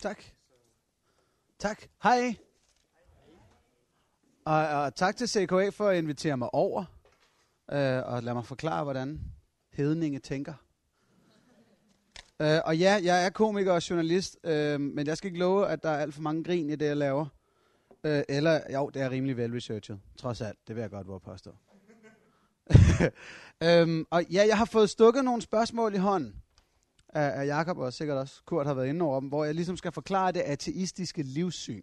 Tak. Tak. Hej. Og, og tak til CKA for at invitere mig over. Øh, og lad mig forklare, hvordan hedninge tænker. Øh, og ja, jeg er komiker og journalist, øh, men jeg skal ikke love, at der er alt for mange grin i det, jeg laver. Øh, eller, jo, det er rimelig velresearchet, trods alt. Det vil jeg godt våge påstå. øhm, og ja, jeg har fået stukket nogle spørgsmål i hånden af, af Jakob og sikkert også Kurt har været inde over dem, hvor jeg ligesom skal forklare det ateistiske livssyn.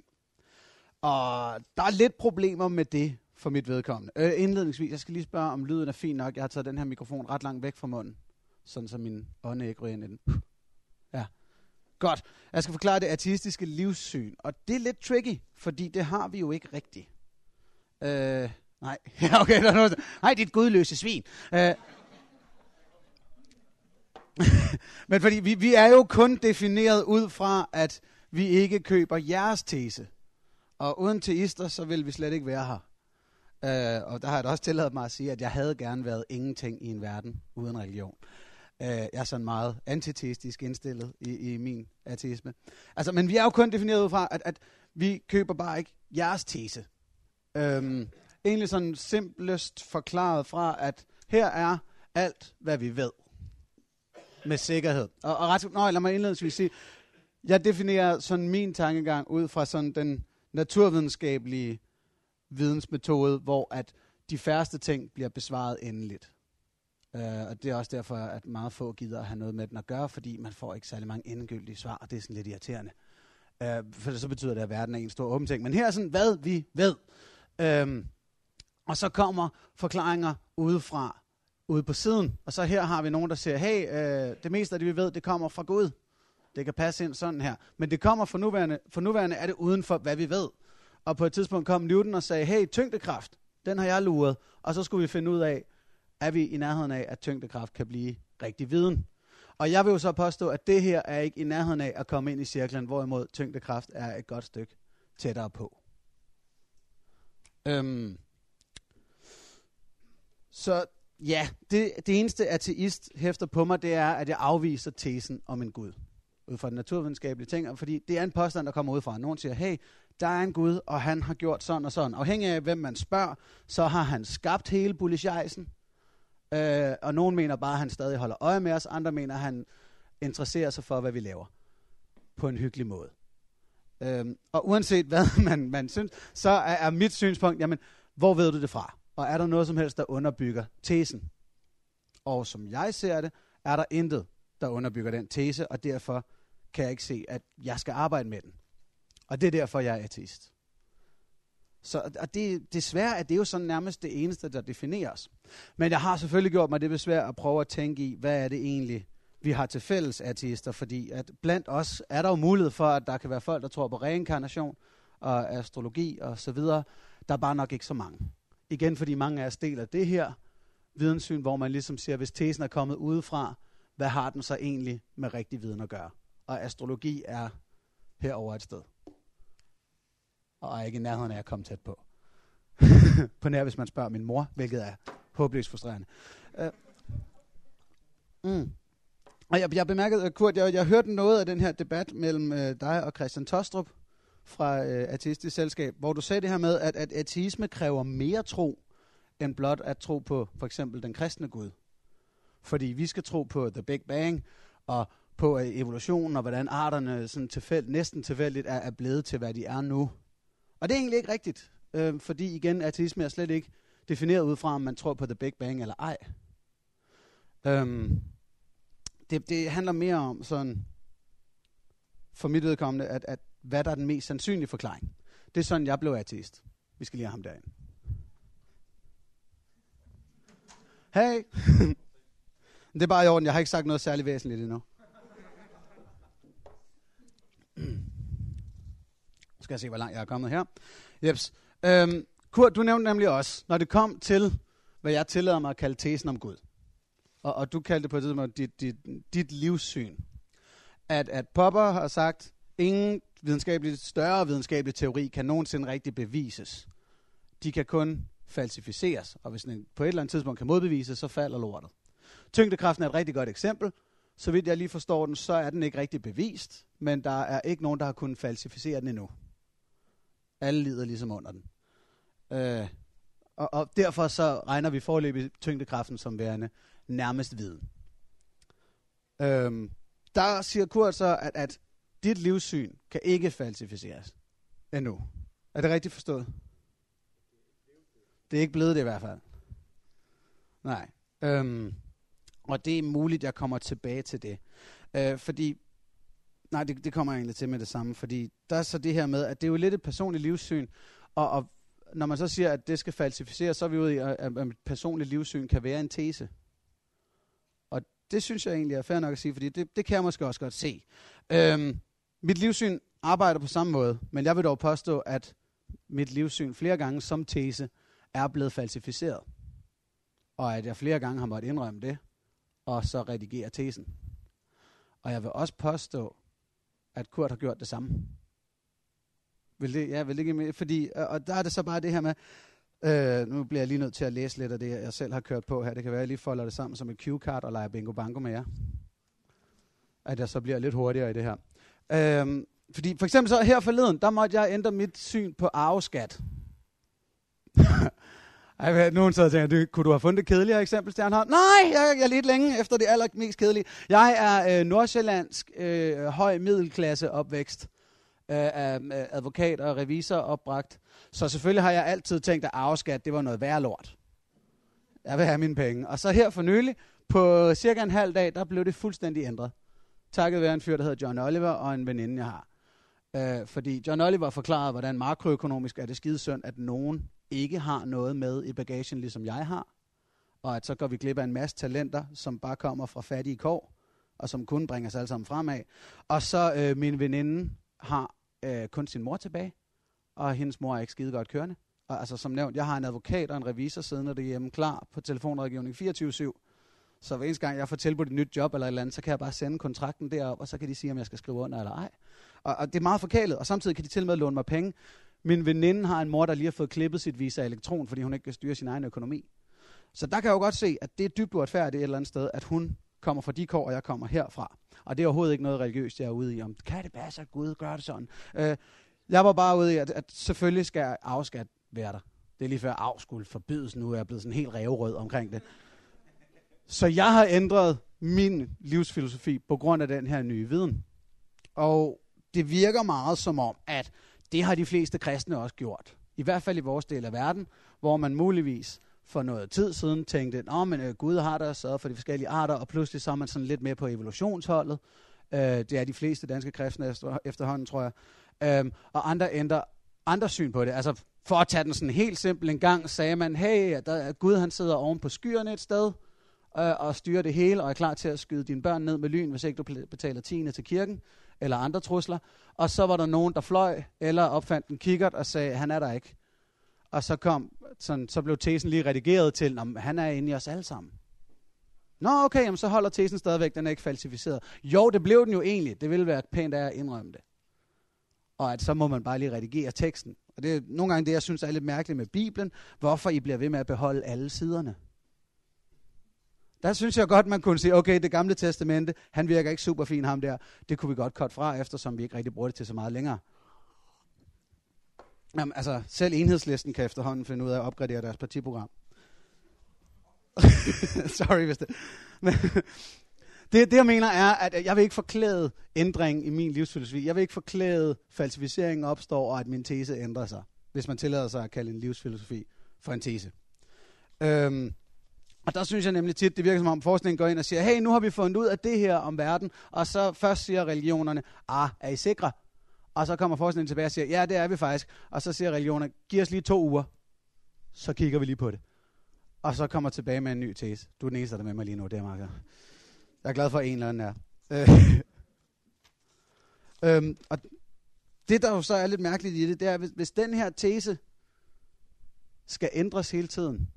Og der er lidt problemer med det for mit vedkommende. Øh, indledningsvis, jeg skal lige spørge, om lyden er fin nok. Jeg har taget den her mikrofon ret langt væk fra munden, sådan så min ånde ikke ryger ind i den. Ja, godt. Jeg skal forklare det ateistiske livssyn, og det er lidt tricky, fordi det har vi jo ikke rigtigt. Øh, nej, okay, der er noget. Nej, dit gudløse svin. Øh, men fordi vi, vi er jo kun defineret ud fra, at vi ikke køber jeres tese. Og uden teister, så vil vi slet ikke være her. Øh, og der har jeg da også tilladt mig at sige, at jeg havde gerne været ingenting i en verden uden religion. Øh, jeg er sådan meget antiteistisk indstillet i, i min ateisme. Altså, men vi er jo kun defineret ud fra, at, at vi køber bare ikke jeres tese. Øhm, egentlig sådan simplest forklaret fra, at her er alt, hvad vi ved med sikkerhed. Og, og ret, nøj, lad mig indledningsvis sige, jeg definerer sådan min tankegang ud fra sådan den naturvidenskabelige vidensmetode, hvor at de færreste ting bliver besvaret endeligt. Uh, og det er også derfor, at meget få gider at have noget med den at gøre, fordi man får ikke særlig mange endegyldige svar, og det er sådan lidt irriterende. Uh, for så betyder det, at verden er en stor åben ting. Men her er sådan, hvad vi ved. Uh, og så kommer forklaringer udefra, ude på siden. Og så her har vi nogen, der siger, hey, øh, det meste af det, vi ved, det kommer fra Gud. Det kan passe ind sådan her. Men det kommer for nuværende, for nuværende er det uden for, hvad vi ved. Og på et tidspunkt kom Newton og sagde, hey, tyngdekraft, den har jeg luret. Og så skulle vi finde ud af, er vi i nærheden af, at tyngdekraft kan blive rigtig viden. Og jeg vil jo så påstå, at det her er ikke i nærheden af at komme ind i cirklen, hvorimod tyngdekraft er et godt stykke tættere på. Øhm. Så Ja, det, det eneste ateist hæfter på mig, det er, at jeg afviser tesen om en Gud. Ud fra den naturvidenskabelige ting, fordi det er en påstand, der kommer ud fra. Nogen siger, hey, der er en Gud, og han har gjort sådan og sådan. Afhængig af, hvem man spørger, så har han skabt hele bullishejsen. Øh, og nogen mener bare, at han stadig holder øje med os. Andre mener, at han interesserer sig for, hvad vi laver. På en hyggelig måde. Øh, og uanset hvad man, man synes, så er, er mit synspunkt, jamen, hvor ved du det fra? Og er der noget som helst, der underbygger tesen? Og som jeg ser det, er der intet, der underbygger den tese, og derfor kan jeg ikke se, at jeg skal arbejde med den. Og det er derfor, jeg er ateist. Så og det, desværre er det jo sådan nærmest det eneste, der defineres. Men jeg har selvfølgelig gjort mig det besvær at prøve at tænke i, hvad er det egentlig, vi har til fælles ateister, fordi at blandt os er der jo mulighed for, at der kan være folk, der tror på reinkarnation og astrologi og så videre. Der er bare nok ikke så mange. Igen fordi mange af os deler det her videnssyn, hvor man ligesom siger, hvis tesen er kommet udefra, hvad har den så egentlig med rigtig viden at gøre? Og astrologi er herover et sted. Og er ikke i nærheden af at komme tæt på. på nær, hvis man spørger min mor, hvilket er håbløst frustrerende. Uh, mm. Og jeg, jeg bemærkede, Kurt, jeg, jeg hørte noget af den her debat mellem øh, dig og Christian Tostrup, fra øh, Ateistisk Selskab, hvor du sagde det her med, at, at ateisme kræver mere tro, end blot at tro på for eksempel den kristne Gud. Fordi vi skal tro på The Big Bang, og på øh, evolutionen, og hvordan arterne sådan tilfæld, næsten tilfældigt er, er blevet til, hvad de er nu. Og det er egentlig ikke rigtigt, øh, fordi igen, ateisme er slet ikke defineret ud fra, om man tror på The Big Bang eller ej. Øhm, det, det handler mere om sådan, for mit vedkommende, at, at hvad der er den mest sandsynlige forklaring. Det er sådan, jeg blev ateist. Vi skal lige have ham derind. Hey! det er bare i orden, jeg har ikke sagt noget særligt væsentligt endnu. skal jeg se, hvor langt jeg er kommet her. Jeps. Øhm, Kurt, du nævnte nemlig også, når det kom til, hvad jeg tillader mig at kalde tesen om Gud, og, og du kaldte det på det tidspunkt dit, dit, dit livssyn, at, at Popper har sagt, ingen videnskabelig, større videnskabelig teori kan nogensinde rigtig bevises. De kan kun falsificeres, og hvis den på et eller andet tidspunkt kan modbevises, så falder lortet. Tyngdekraften er et rigtig godt eksempel, Så vidt jeg lige forstår den, så er den ikke rigtig bevist, men der er ikke nogen, der har kunnet falsificere den endnu. Alle lider ligesom under den. Øh, og, og derfor så regner vi forløbig tyngdekraften som værende nærmest viden. Øhm, der siger Kurt så, at, at dit livssyn kan ikke falsificeres endnu. Er det rigtigt forstået? Det er ikke blevet det i hvert fald. Nej. Øhm, og det er muligt, jeg kommer tilbage til det. Øh, fordi, nej, det, det kommer jeg egentlig til med det samme, fordi der er så det her med, at det er jo lidt et personligt livssyn, og, og når man så siger, at det skal falsificeres, så er vi ude i, at, at et personligt livssyn kan være en tese. Og det synes jeg egentlig er fair nok at sige, fordi det, det kan jeg måske også godt se. Øhm, mit livssyn arbejder på samme måde, men jeg vil dog påstå, at mit livssyn flere gange som tese er blevet falsificeret. Og at jeg flere gange har måttet indrømme det, og så redigere tesen. Og jeg vil også påstå, at Kurt har gjort det samme. Vil det, ja, vil det ikke Fordi, og der er det så bare det her med, øh, nu bliver jeg lige nødt til at læse lidt af det, jeg selv har kørt på her. Det kan være, at jeg lige folder det sammen som et cue-card og leger bingo bango med jer. At jeg så bliver lidt hurtigere i det her. Øhm, fordi for eksempel så her forleden, der måtte jeg ændre mit syn på arveskat. Ej, nogen så tænker, du, kunne du have fundet et kedeligere eksempel, Stjernholm? Nej, jeg, jeg er lidt længe efter det allermest kedelige. Jeg er øh, nordsjællandsk øh, høj middelklasse opvækst øh, af øh, advokat og revisor opbragt. Så selvfølgelig har jeg altid tænkt, at arveskat, det var noget værre lort. Jeg vil have mine penge. Og så her for nylig, på cirka en halv dag, der blev det fuldstændig ændret. Takket være en fyr, der hedder John Oliver, og en veninde, jeg har. Øh, fordi John Oliver forklarede, hvordan makroøkonomisk er det skidesynd, at nogen ikke har noget med i bagagen, ligesom jeg har. Og at så går vi glip af en masse talenter, som bare kommer fra fattige kår, og som kun bringer os alle sammen fremad. Og så øh, min veninde har øh, kun sin mor tilbage, og hendes mor er ikke skide godt kørende. Og altså som nævnt, jeg har en advokat og en revisor siddende derhjemme klar på telefonrådgivning 24-7. Så hver eneste gang jeg får tilbudt et nyt job eller et eller andet, så kan jeg bare sende kontrakten derop, og så kan de sige, om jeg skal skrive under eller ej. Og, og det er meget forkælet, og samtidig kan de til og med låne mig penge. Min veninde har en mor, der lige har fået klippet sit visa elektron, fordi hun ikke kan styre sin egen økonomi. Så der kan jeg jo godt se, at det er dybt uretfærdigt et eller andet sted, at hun kommer fra de kår, og jeg kommer herfra. Og det er overhovedet ikke noget religiøst, jeg er ude i. Om, kan det passe, at Gud gør det sådan? Øh, jeg var bare ude i, at, at selvfølgelig skal afskat være der. Det er lige før af skulle forbydes nu, er jeg blevet sådan helt revrød omkring det. Så jeg har ændret min livsfilosofi på grund af den her nye viden. Og det virker meget som om, at det har de fleste kristne også gjort. I hvert fald i vores del af verden, hvor man muligvis for noget tid siden tænkte, at men, øh, Gud har der sørget for de forskellige arter, og pludselig så er man sådan lidt mere på evolutionsholdet. Øh, det er de fleste danske kristne efterhånden, tror jeg. Øh, og andre ændrer andre syn på det. Altså for at tage den sådan helt simpel en gang, sagde man, hey, der, Gud han sidder oven på skyerne et sted, øh, og styrer det hele, og er klar til at skyde dine børn ned med lyn, hvis ikke du betaler tiende til kirken, eller andre trusler. Og så var der nogen, der fløj, eller opfandt en kikkert og sagde, han er der ikke. Og så kom, sådan, så blev tesen lige redigeret til, at han er inde i os alle sammen. Nå, okay, jamen, så holder tesen stadigvæk, den er ikke falsificeret. Jo, det blev den jo egentlig. Det ville være pænt af at indrømme det. Og at så må man bare lige redigere teksten. Og det er nogle gange det, jeg synes er lidt mærkeligt med Bibelen. Hvorfor I bliver ved med at beholde alle siderne. Der synes jeg godt, man kunne sige, okay, det gamle testamente, han virker ikke super fin, ham der. Det kunne vi godt cut fra, eftersom vi ikke rigtig bruger det til så meget længere. Jamen, altså, selv enhedslisten kan efterhånden finde ud af at opgradere deres partiprogram. Sorry, hvis det... Men det, det, jeg mener, er, at jeg vil ikke forklæde ændring i min livsfilosofi. Jeg vil ikke forklæde, falsificeringen opstår, og at min tese ændrer sig. Hvis man tillader sig at kalde en livsfilosofi for en tese. Øhm, og der synes jeg nemlig tit, det virker som om forskningen går ind og siger, hey, nu har vi fundet ud af det her om verden, og så først siger religionerne, ah, er I sikre? Og så kommer forskningen tilbage og siger, ja, det er vi faktisk. Og så siger religionerne, giv os lige to uger, så kigger vi lige på det. Og så kommer tilbage med en ny tese. Du er den eneste, der er med mig lige nu, det er Marker. Jeg er glad for, at en eller anden er. Øh. Øhm, og det, der jo så er lidt mærkeligt i det, det er, hvis, hvis den her tese skal ændres hele tiden,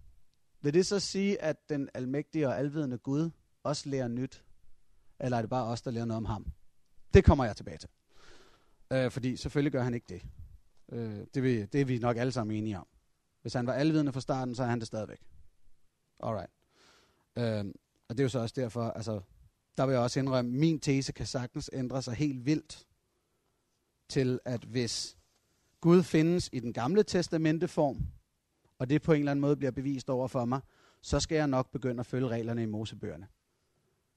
vil det så sige, at den almægtige og alvidende Gud også lærer nyt? Eller er det bare os, der lærer noget om ham? Det kommer jeg tilbage til. Øh, fordi selvfølgelig gør han ikke det. Øh, det, vi, det er vi nok alle sammen enige om. Hvis han var alvidende fra starten, så er han det stadigvæk. Alright. Øh, og det er jo så også derfor, altså, der vil jeg også indrømme, min tese kan sagtens ændre sig helt vildt til, at hvis Gud findes i den gamle testamenteform, og det på en eller anden måde bliver bevist over for mig, så skal jeg nok begynde at følge reglerne i Mosebøgerne.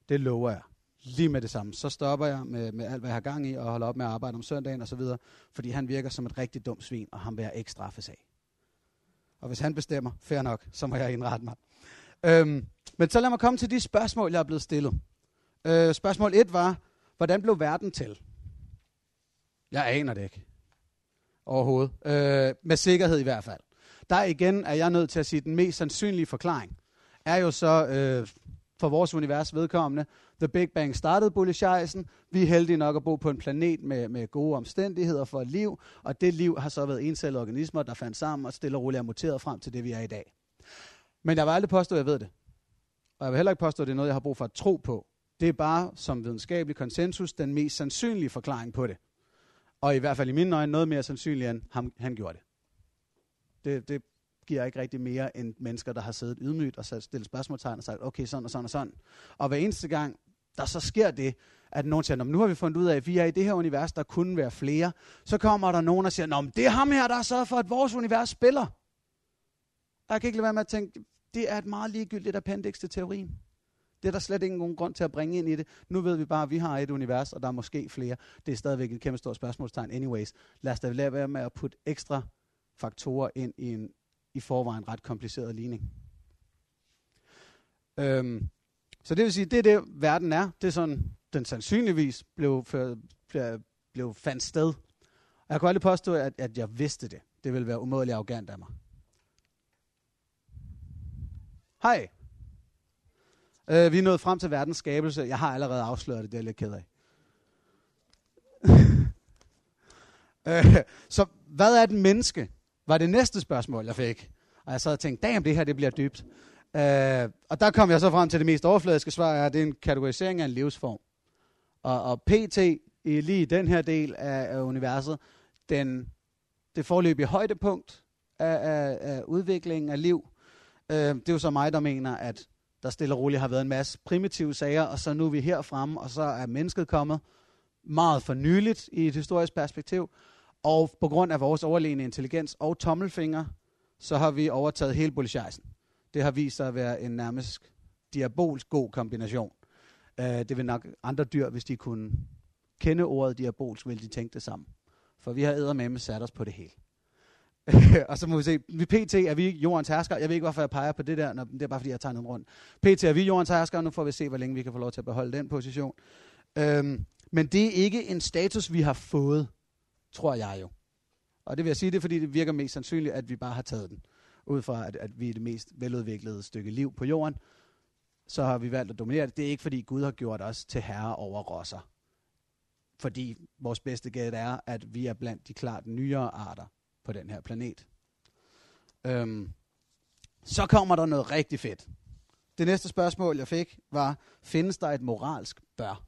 Det lover jeg. Lige med det samme. Så stopper jeg med, med alt, hvad jeg har gang i, og holder op med at arbejde om søndagen og så videre, fordi han virker som et rigtig dumt svin, og han vil jeg ikke straffes af. Og hvis han bestemmer, fair nok, så må jeg indrette mig. Øhm, men så lad mig komme til de spørgsmål, jeg er blevet stillet. Øh, spørgsmål 1 var, hvordan blev verden til? Jeg aner det ikke. Overhovedet. Øh, med sikkerhed i hvert fald. Der igen er jeg nødt til at sige, at den mest sandsynlige forklaring er jo så øh, for vores univers vedkommende. The Big Bang startede Bullishejsen. Vi er heldige nok at bo på en planet med, med gode omstændigheder for et liv, og det liv har så været encellede organismer, der fandt sammen og stille og roligt er muteret frem til det, vi er i dag. Men jeg vil aldrig påstå, at jeg ved det. Og jeg vil heller ikke påstå, at det er noget, jeg har brug for at tro på. Det er bare, som videnskabelig konsensus, den mest sandsynlige forklaring på det. Og i hvert fald i mine øjne noget mere sandsynligt, end ham, han gjorde det det. Det giver ikke rigtig mere end mennesker, der har siddet ydmygt og stillet spørgsmålstegn og sagt, okay, sådan og sådan og sådan. Og hver eneste gang, der så sker det, at nogen siger, nu har vi fundet ud af, at vi er i det her univers, der kunne være flere. Så kommer der nogen og siger, Nå, men det er ham her, der har sørget for, at vores univers spiller. Jeg kan ikke lade være med at tænke, det er et meget ligegyldigt appendix til teorien. Det er der slet ikke nogen grund til at bringe ind i det. Nu ved vi bare, at vi har et univers, og der er måske flere. Det er stadigvæk et kæmpe stort spørgsmålstegn anyways. Lad os da lade være med at putte ekstra faktorer ind i en i forvejen ret kompliceret ligning. Øhm, så det vil sige, det er det, verden er. Det er sådan, den sandsynligvis blev, blev, blev fandt sted. Og jeg kan aldrig påstå, at, at jeg vidste det. Det ville være umådeligt arrogant af mig. Hej. Øh, vi er nået frem til verdens skabelse. Jeg har allerede afsløret det, det er jeg lidt ked af. øh, så hvad er et menneske? Var det næste spørgsmål, jeg fik. Og jeg sad og tænkte, damn, det her det bliver dybt. Øh, og der kom jeg så frem til det mest overfladiske svar, er, at det er en kategorisering af en livsform. Og, og PT, i lige den her del af, af universet, den, det forløbige højdepunkt af, af, af udviklingen af liv, øh, det er jo så mig, der mener, at der stille og roligt har været en masse primitive sager, og så nu er vi her fremme, og så er mennesket kommet meget for nyligt i et historisk perspektiv. Og på grund af vores overlegne intelligens og tommelfinger, så har vi overtaget hele bolsjejsen. Det har vist sig at være en nærmest diabolsk god kombination. Uh, det vil nok andre dyr, hvis de kunne kende ordet diabolsk, ville de tænke det samme. For vi har med sat os på det hele. og så må vi se, vi PT er vi jordens hersker. Jeg ved ikke, hvorfor jeg peger på det der, når, det er bare fordi, jeg tager noget rundt. PT er vi jordens hersker, og nu får vi se, hvor længe vi kan få lov til at beholde den position. Øhm, men det er ikke en status, vi har fået, tror jeg jo. Og det vil jeg sige, det er fordi, det virker mest sandsynligt, at vi bare har taget den. Ud fra, at, at vi er det mest veludviklede stykke liv på jorden, så har vi valgt at dominere det. Det er ikke fordi Gud har gjort os til herre over rosser. Fordi vores bedste gæt er, at vi er blandt de klart nyere arter på den her planet. Øhm, så kommer der noget rigtig fedt. Det næste spørgsmål, jeg fik, var, findes der et moralsk bør?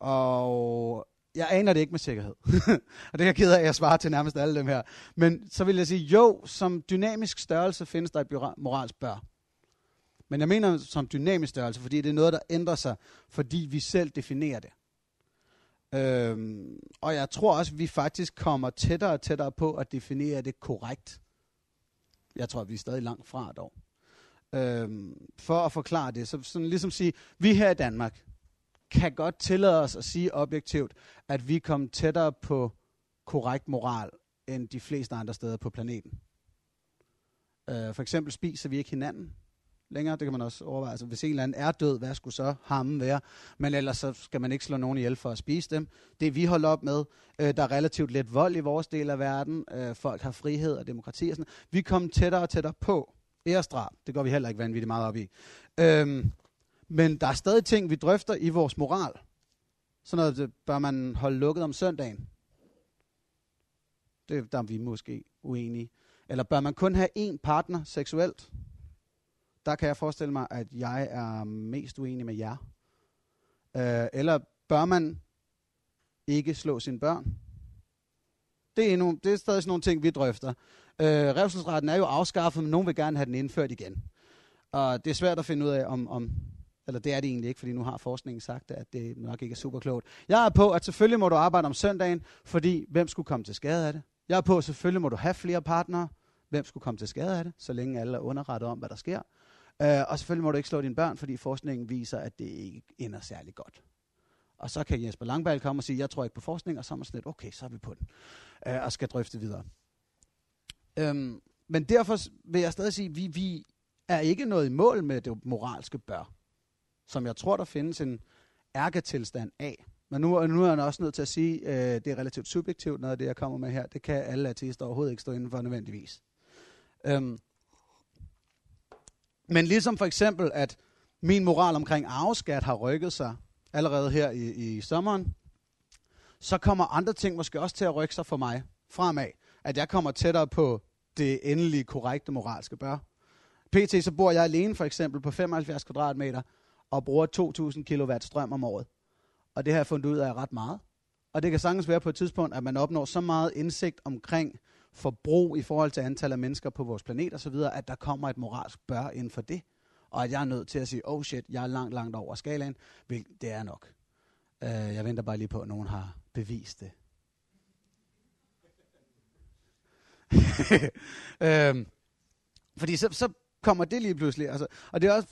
Og jeg aner det ikke med sikkerhed. og det er jeg ked af, at jeg svarer til nærmest alle dem her. Men så vil jeg sige, jo, som dynamisk størrelse findes der et moralsk bør. Men jeg mener som dynamisk størrelse, fordi det er noget, der ændrer sig, fordi vi selv definerer det. Øhm, og jeg tror også, at vi faktisk kommer tættere og tættere på at definere det korrekt. Jeg tror, at vi er stadig langt fra dog. Øhm, for at forklare det, så sådan ligesom sige, vi her i Danmark kan godt tillade os at sige objektivt, at vi kom tættere på korrekt moral end de fleste andre steder på planeten. Øh, for eksempel spiser vi ikke hinanden længere. Det kan man også overveje. Altså, hvis en eller anden er død, hvad skulle så ham være? Men ellers så skal man ikke slå nogen ihjel for at spise dem. Det vi holder op med, øh, der er relativt lidt vold i vores del af verden. Øh, folk har frihed og demokrati og sådan Vi kom tættere og tættere på. Æresdrab, det går vi heller ikke vanvittigt meget op i. Øhm, men der er stadig ting, vi drøfter i vores moral. Sådan noget det bør man holde lukket om søndagen. Det der er vi måske uenige. Eller bør man kun have én partner seksuelt? der kan jeg forestille mig, at jeg er mest uenig med jer. Øh, eller bør man ikke slå sine børn? Det er, endnu, det er stadig sådan nogle ting, vi drøfter. Øh, revselsretten er jo afskaffet, men nogen vil gerne have den indført igen. Og det er svært at finde ud af, om, om eller det er det egentlig ikke, fordi nu har forskningen sagt, at det nok ikke er super klogt. Jeg er på, at selvfølgelig må du arbejde om søndagen, fordi hvem skulle komme til skade af det? Jeg er på, at selvfølgelig må du have flere partnere. Hvem skulle komme til skade af det, så længe alle er underrettet om, hvad der sker? Uh, og selvfølgelig må du ikke slå dine børn, fordi forskningen viser, at det ikke ender særlig godt. Og så kan Jesper Langballe komme og sige, jeg tror ikke på forskning, og så er man sådan lidt, okay, så er vi på den, uh, og skal drøfte videre. Um, men derfor vil jeg stadig sige, at vi, vi er ikke noget i mål med det moralske bør, som jeg tror, der findes en ærketilstand af. Men nu, nu er jeg også nødt til at sige, at øh, det er relativt subjektivt, noget af det, jeg kommer med her. Det kan alle ateister overhovedet ikke stå inden for nødvendigvis. Øhm. men ligesom for eksempel, at min moral omkring arveskat har rykket sig allerede her i, i sommeren, så kommer andre ting måske også til at rykke sig for mig fremad. At jeg kommer tættere på det endelige korrekte moralske bør. PT så bor jeg alene for eksempel på 75 kvadratmeter og bruger 2.000 kW strøm om året. Og det har jeg fundet ud af ret meget. Og det kan sagtens være på et tidspunkt, at man opnår så meget indsigt omkring forbrug i forhold til antallet af mennesker på vores planet osv., at der kommer et moralsk bør inden for det. Og at jeg er nødt til at sige, oh shit, jeg er langt, langt over skalaen. Hvilket det er nok. Uh, jeg venter bare lige på, at nogen har bevist det. øhm, fordi så, så kommer det lige pludselig. Altså, og det, er også,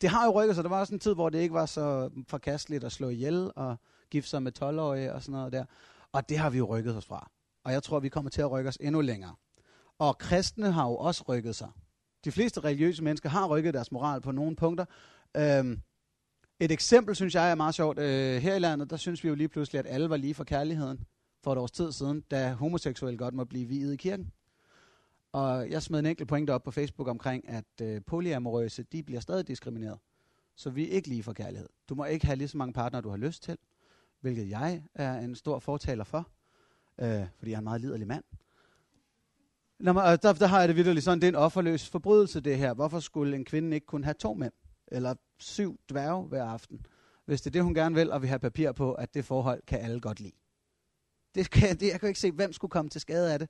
det har jo rykket sig. Der var også en tid, hvor det ikke var så forkasteligt at slå ihjel og gifte sig med 12-årige og sådan noget der. Og det har vi jo rykket os fra. Og jeg tror, vi kommer til at rykke os endnu længere. Og kristne har jo også rykket sig. De fleste religiøse mennesker har rykket deres moral på nogle punkter. Øhm, et eksempel, synes jeg, er meget sjovt. Øh, her i landet, der synes vi jo lige pludselig, at alle var lige for kærligheden for et års tid siden, da homoseksuelle godt må blive viet i kirken. Og jeg smed en enkelt pointe op på Facebook omkring, at øh, polyamorøse, de bliver stadig diskrimineret. Så vi er ikke lige for kærlighed. Du må ikke have lige så mange partnere, du har lyst til, hvilket jeg er en stor fortaler for, øh, fordi jeg er en meget liderlig mand. Når man, der, der har jeg det virkelig sådan, det er en offerløs forbrydelse det her. Hvorfor skulle en kvinde ikke kunne have to mænd? Eller syv dværge hver aften? Hvis det er det, hun gerne vil, og vi har papir på, at det forhold kan alle godt lide. Det kan, det, jeg kan ikke se, hvem skulle komme til skade af det.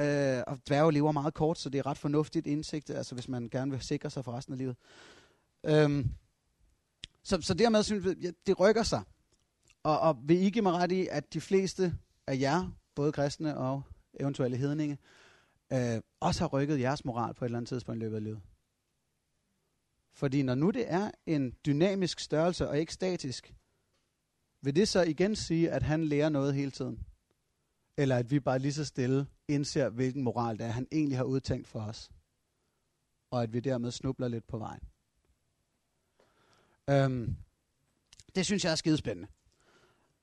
Øh, og dværge lever meget kort, så det er ret fornuftigt indsigt, altså hvis man gerne vil sikre sig for resten af livet. Øhm, så, så dermed synes vi, ja, det rykker sig. Og, og vil I give mig ret i, at de fleste af jer, både kristne og eventuelle hedninge, øh, også har rykket jeres moral på et eller andet tidspunkt i løbet af livet? Fordi når nu det er en dynamisk størrelse og ikke statisk, vil det så igen sige, at han lærer noget hele tiden? Eller at vi bare lige så stille indser, hvilken moral det er, han egentlig har udtænkt for os. Og at vi dermed snubler lidt på vejen. Øhm, det synes jeg er skidespændende.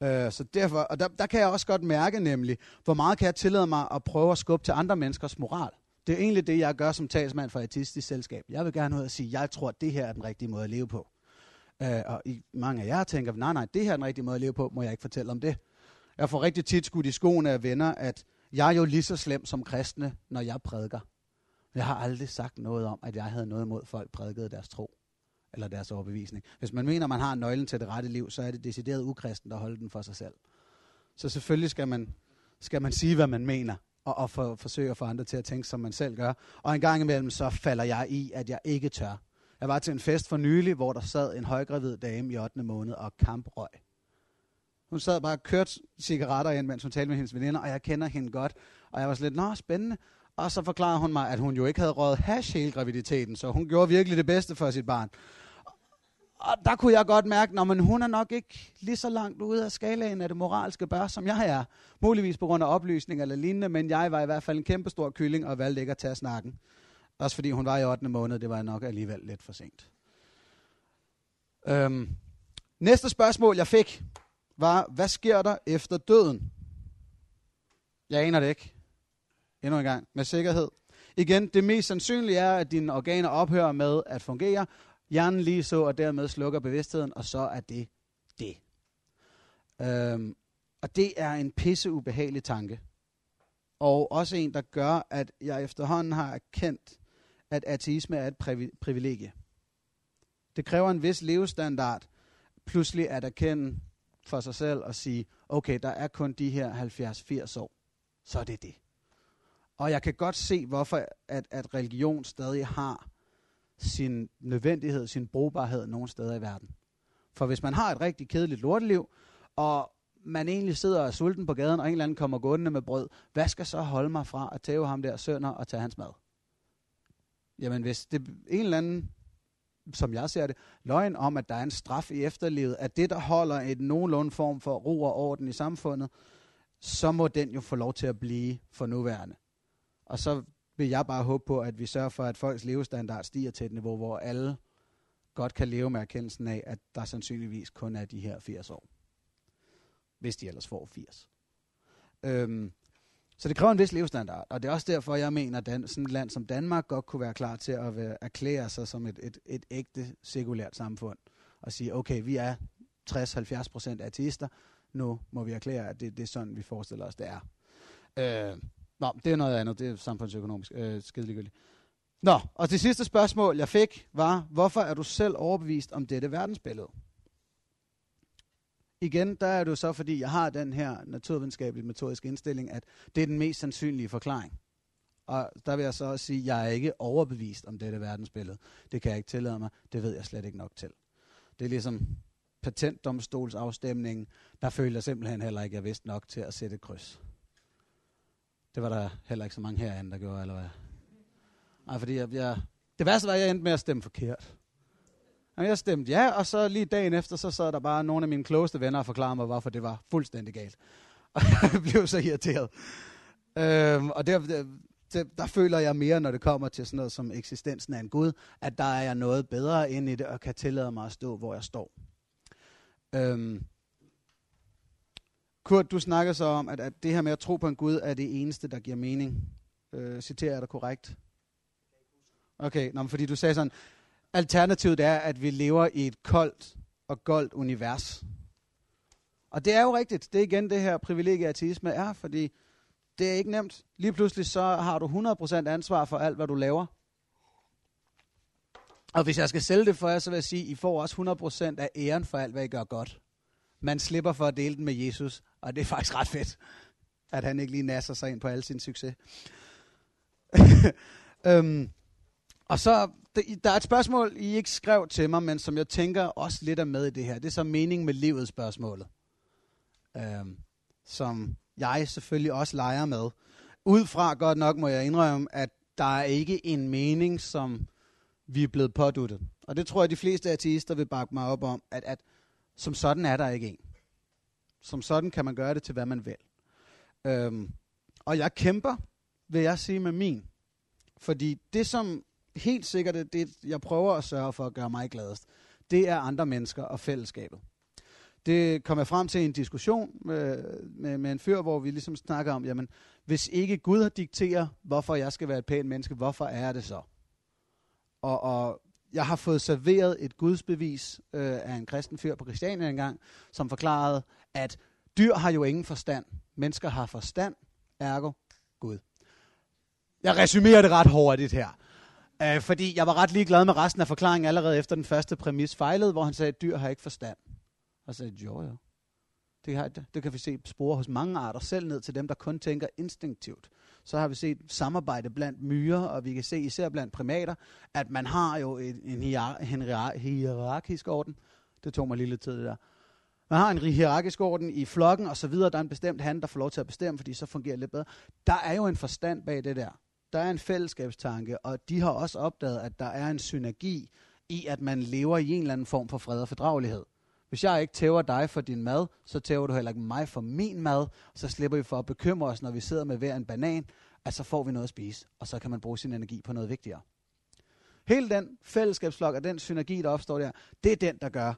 Øh, så derfor, og der, der kan jeg også godt mærke nemlig, hvor meget kan jeg tillade mig at prøve at skubbe til andre menneskers moral. Det er egentlig det, jeg gør som talsmand for etistisk selskab. Jeg vil gerne ud og sige, jeg tror, at det her er den rigtige måde at leve på. Øh, og i, mange af jer tænker, nej, nej, det her er den rigtige måde at leve på, må jeg ikke fortælle om det. Jeg får rigtig tit skudt i skoene af venner, at jeg er jo lige så slem som kristne, når jeg prædiker. Jeg har aldrig sagt noget om, at jeg havde noget imod, folk prædikede deres tro eller deres overbevisning. Hvis man mener, man har nøglen til det rette liv, så er det decideret ukristen, der holder den for sig selv. Så selvfølgelig skal man, skal man sige, hvad man mener, og, og for, forsøge at få andre til at tænke, som man selv gør. Og en gang imellem, så falder jeg i, at jeg ikke tør. Jeg var til en fest for nylig, hvor der sad en højgravid dame i 8. måned og kamprøg. Hun sad bare og kørte cigaretter ind, mens hun talte med hendes veninder, og jeg kender hende godt. Og jeg var sådan lidt, nå, spændende. Og så forklarede hun mig, at hun jo ikke havde røget hash hele graviditeten, så hun gjorde virkelig det bedste for sit barn. Og der kunne jeg godt mærke, at hun er nok ikke lige så langt ude af skalaen af det moralske bør, som jeg er. Muligvis på grund af oplysning eller lignende, men jeg var i hvert fald en kæmpe stor kylling og valgte ikke at tage snakken. Også fordi hun var i 8. måned, det var nok alligevel lidt for sent. Øhm. Næste spørgsmål, jeg fik, var, hvad sker der efter døden? Jeg aner det ikke. Endnu en gang, med sikkerhed. Igen, det mest sandsynlige er, at dine organer ophører med at fungere. Hjernen lige så, og dermed slukker bevidstheden, og så er det det. Øhm, og det er en pisse ubehagelig tanke. Og også en, der gør, at jeg efterhånden har erkendt, at ateisme er et privilegie. Det kræver en vis levestandard, pludselig at erkende, for sig selv og sige, okay, der er kun de her 70-80 år, så er det det. Og jeg kan godt se, hvorfor at, at religion stadig har sin nødvendighed, sin brugbarhed nogen steder i verden. For hvis man har et rigtig kedeligt lorteliv, og man egentlig sidder og sulten på gaden, og en eller anden kommer gående med brød, hvad skal så holde mig fra at tæve ham der sønder og tage hans mad? Jamen hvis det en eller anden, som jeg ser det, løgn om, at der er en straf i efterlivet, at det, der holder et nogenlunde form for ro og orden i samfundet, så må den jo få lov til at blive for nuværende. Og så vil jeg bare håbe på, at vi sørger for, at folks levestandard stiger til et niveau, hvor alle godt kan leve med erkendelsen af, at der sandsynligvis kun er de her 80 år. Hvis de ellers får 80. Øhm, så det kræver en vis levestandard, og det er også derfor, jeg mener, at sådan et land som Danmark godt kunne være klar til at være, erklære sig som et, et, et ægte sekulært samfund. Og sige, okay, vi er 60-70 procent ateister, nu må vi erklære, at det, det er sådan, vi forestiller os, det er. Øh, nå, det er noget andet, det er samfundsøkonomisk øh, skideligegyldigt. Nå, og det sidste spørgsmål, jeg fik, var, hvorfor er du selv overbevist om dette verdensbillede? Igen, der er det jo så, fordi jeg har den her naturvidenskabelige metodiske indstilling, at det er den mest sandsynlige forklaring. Og der vil jeg så også sige, at jeg er ikke overbevist om dette verdensbillede. Det kan jeg ikke tillade mig. Det ved jeg slet ikke nok til. Det er ligesom patentdomstolsafstemningen. Der følte jeg simpelthen heller ikke, at jeg vidste nok til at sætte et kryds. Det var der heller ikke så mange herinde, der gjorde, eller hvad? Nej, fordi jeg, jeg, det værste var, at jeg endte med at stemme forkert jeg stemte ja, og så lige dagen efter, så sad der bare nogle af mine klogeste venner og forklarede mig, hvorfor det var fuldstændig galt. Og jeg blev så irriteret. Øhm, og der, der, der, der føler jeg mere, når det kommer til sådan noget som eksistensen af en Gud, at der er jeg noget bedre ind i det, og kan tillade mig at stå, hvor jeg står. Øhm, Kurt, du snakker så om, at, at det her med at tro på en Gud er det eneste, der giver mening. Øh, citerer jeg dig korrekt? Okay, nå, fordi du sagde sådan, alternativet er, at vi lever i et koldt og goldt univers. Og det er jo rigtigt. Det er igen det her privilegie ateisme er, fordi det er ikke nemt. Lige pludselig så har du 100% ansvar for alt, hvad du laver. Og hvis jeg skal sælge det for jer, så vil jeg sige, at I får også 100% af æren for alt, hvad I gør godt. Man slipper for at dele den med Jesus, og det er faktisk ret fedt, at han ikke lige nasser sig ind på al sin succes. øhm, og så, der er et spørgsmål, I ikke skrev til mig, men som jeg tænker også lidt er med i det her. Det er så mening med livet spørgsmålet. Øhm, som jeg selvfølgelig også leger med. Ud fra godt nok må jeg indrømme, at der er ikke en mening, som vi er blevet påduttet. Og det tror jeg, de fleste ateister vil bakke mig op om, at, at som sådan er der ikke en. Som sådan kan man gøre det til, hvad man vil. Øhm, og jeg kæmper, vil jeg sige, med min. Fordi det, som helt sikkert det, det, jeg prøver at sørge for at gøre mig gladest, det er andre mennesker og fællesskabet. Det kom jeg frem til en diskussion med, med, med en fyr, hvor vi ligesom snakker om, jamen, hvis ikke Gud dikterer, hvorfor jeg skal være et pænt menneske, hvorfor er det så? Og, og jeg har fået serveret et gudsbevis øh, af en kristen fyr på Christiania engang, som forklarede, at dyr har jo ingen forstand. Mennesker har forstand, ergo Gud. Jeg resumerer det ret hurtigt her. Øh, fordi jeg var ret ligeglad med resten af forklaringen allerede efter den første præmis fejlede, hvor han sagde, at dyr har ikke forstand. Og så sagde jo, jo. Det, har, det, kan vi se spore hos mange arter, selv ned til dem, der kun tænker instinktivt. Så har vi set samarbejde blandt myrer, og vi kan se især blandt primater, at man har jo en, en, hier, en hierarkisk orden. Det tog mig lige lidt tid, det der. Man har en hierarkisk orden i flokken og så videre. Der er en bestemt han, der får lov til at bestemme, fordi så fungerer det lidt bedre. Der er jo en forstand bag det der. Der er en fællesskabstanke, og de har også opdaget, at der er en synergi i, at man lever i en eller anden form for fred og fordragelighed. Hvis jeg ikke tæver dig for din mad, så tæver du heller ikke mig for min mad. Så slipper vi for at bekymre os, når vi sidder med hver en banan, at så får vi noget at spise, og så kan man bruge sin energi på noget vigtigere. Hele den fællesskabsflok og den synergi, der opstår der, det er den, der gør,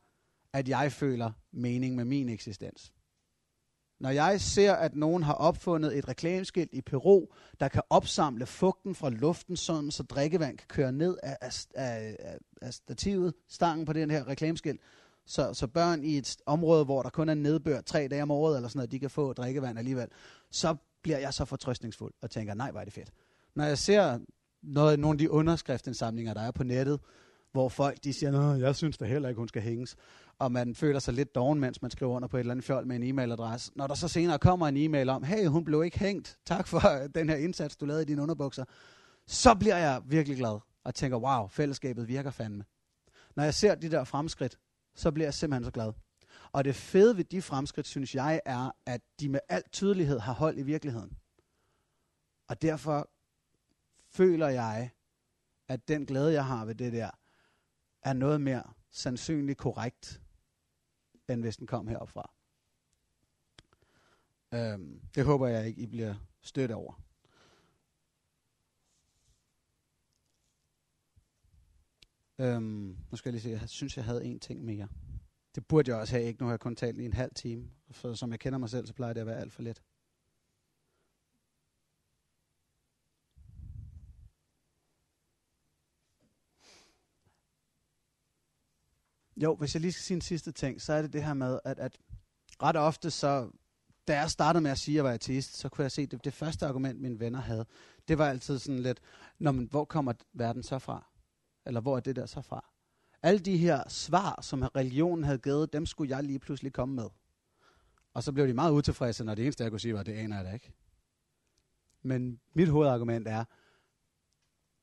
at jeg føler mening med min eksistens. Når jeg ser, at nogen har opfundet et reklameskilt i Peru, der kan opsamle fugten fra luften, sådan så drikkevand kan køre ned af, af, af, af stativet, stangen på den her reklameskilt, så, så børn i et område, hvor der kun er nedbør tre dage om året, eller sådan noget, de kan få drikkevand alligevel, så bliver jeg så fortrøstningsfuld og tænker, nej, hvor er det fedt. Når jeg ser noget, nogle af de underskriftsindsamlinger, der er på nettet, hvor folk de siger, jeg synes da heller ikke, hun skal hænges. Og man føler sig lidt doven, mens man skriver under på et eller andet fjol med en e-mailadresse. Når der så senere kommer en e-mail om, hey, hun blev ikke hængt, tak for den her indsats, du lavede i dine underbukser, så bliver jeg virkelig glad. og tænker, wow, fællesskabet virker fandme. Når jeg ser de der fremskridt, så bliver jeg simpelthen så glad. Og det fede ved de fremskridt, synes jeg, er, at de med al tydelighed har hold i virkeligheden. Og derfor føler jeg, at den glæde, jeg har ved det der, er noget mere sandsynligt korrekt, end hvis den kom heropfra. Øhm, det håber jeg ikke, I bliver stødt over. Øhm, nu skal jeg lige se, jeg synes, jeg havde en ting mere. Det burde jeg også have, ikke? Nu har jeg kun talt i en halv time. For som jeg kender mig selv, så plejer det at være alt for let. Jo, hvis jeg lige skal sige en sidste ting, så er det det her med, at, at ret ofte så, da jeg startede med at sige, at jeg var ateist, så kunne jeg se, at det, det første argument, mine venner havde, det var altid sådan lidt, Nå, men hvor kommer verden så fra? Eller hvor er det der så fra? Alle de her svar, som religionen havde givet, dem skulle jeg lige pludselig komme med. Og så blev de meget utilfredse, når det eneste, jeg kunne sige, var, det aner jeg da ikke. Men mit hovedargument er,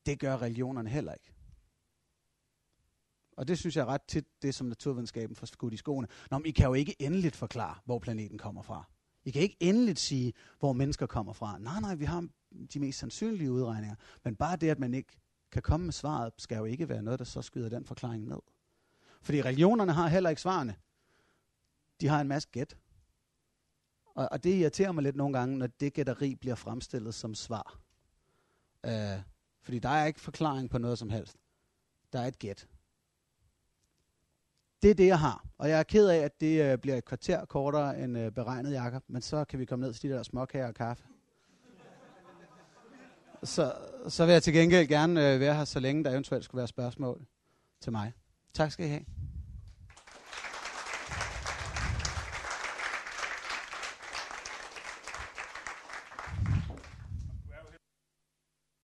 det gør religionerne heller ikke. Og det synes jeg ret tit, det som naturvidenskaben får skudt i skoene. Nå, men I kan jo ikke endeligt forklare, hvor planeten kommer fra. I kan ikke endeligt sige, hvor mennesker kommer fra. Nej, nej, vi har de mest sandsynlige udregninger. Men bare det, at man ikke kan komme med svaret, skal jo ikke være noget, der så skyder den forklaring ned. Fordi religionerne har heller ikke svarene. De har en masse gæt. Og, og det irriterer mig lidt nogle gange, når det gætteri bliver fremstillet som svar. Øh, fordi der er ikke forklaring på noget som helst. Der er et gæt. Det er det, jeg har. Og jeg er ked af, at det øh, bliver et kvarter kortere end øh, beregnet, Jakob. Men så kan vi komme ned til de der småkager og kaffe. Så, så vil jeg til gengæld gerne øh, være her, så længe der eventuelt skulle være spørgsmål til mig. Tak skal I have.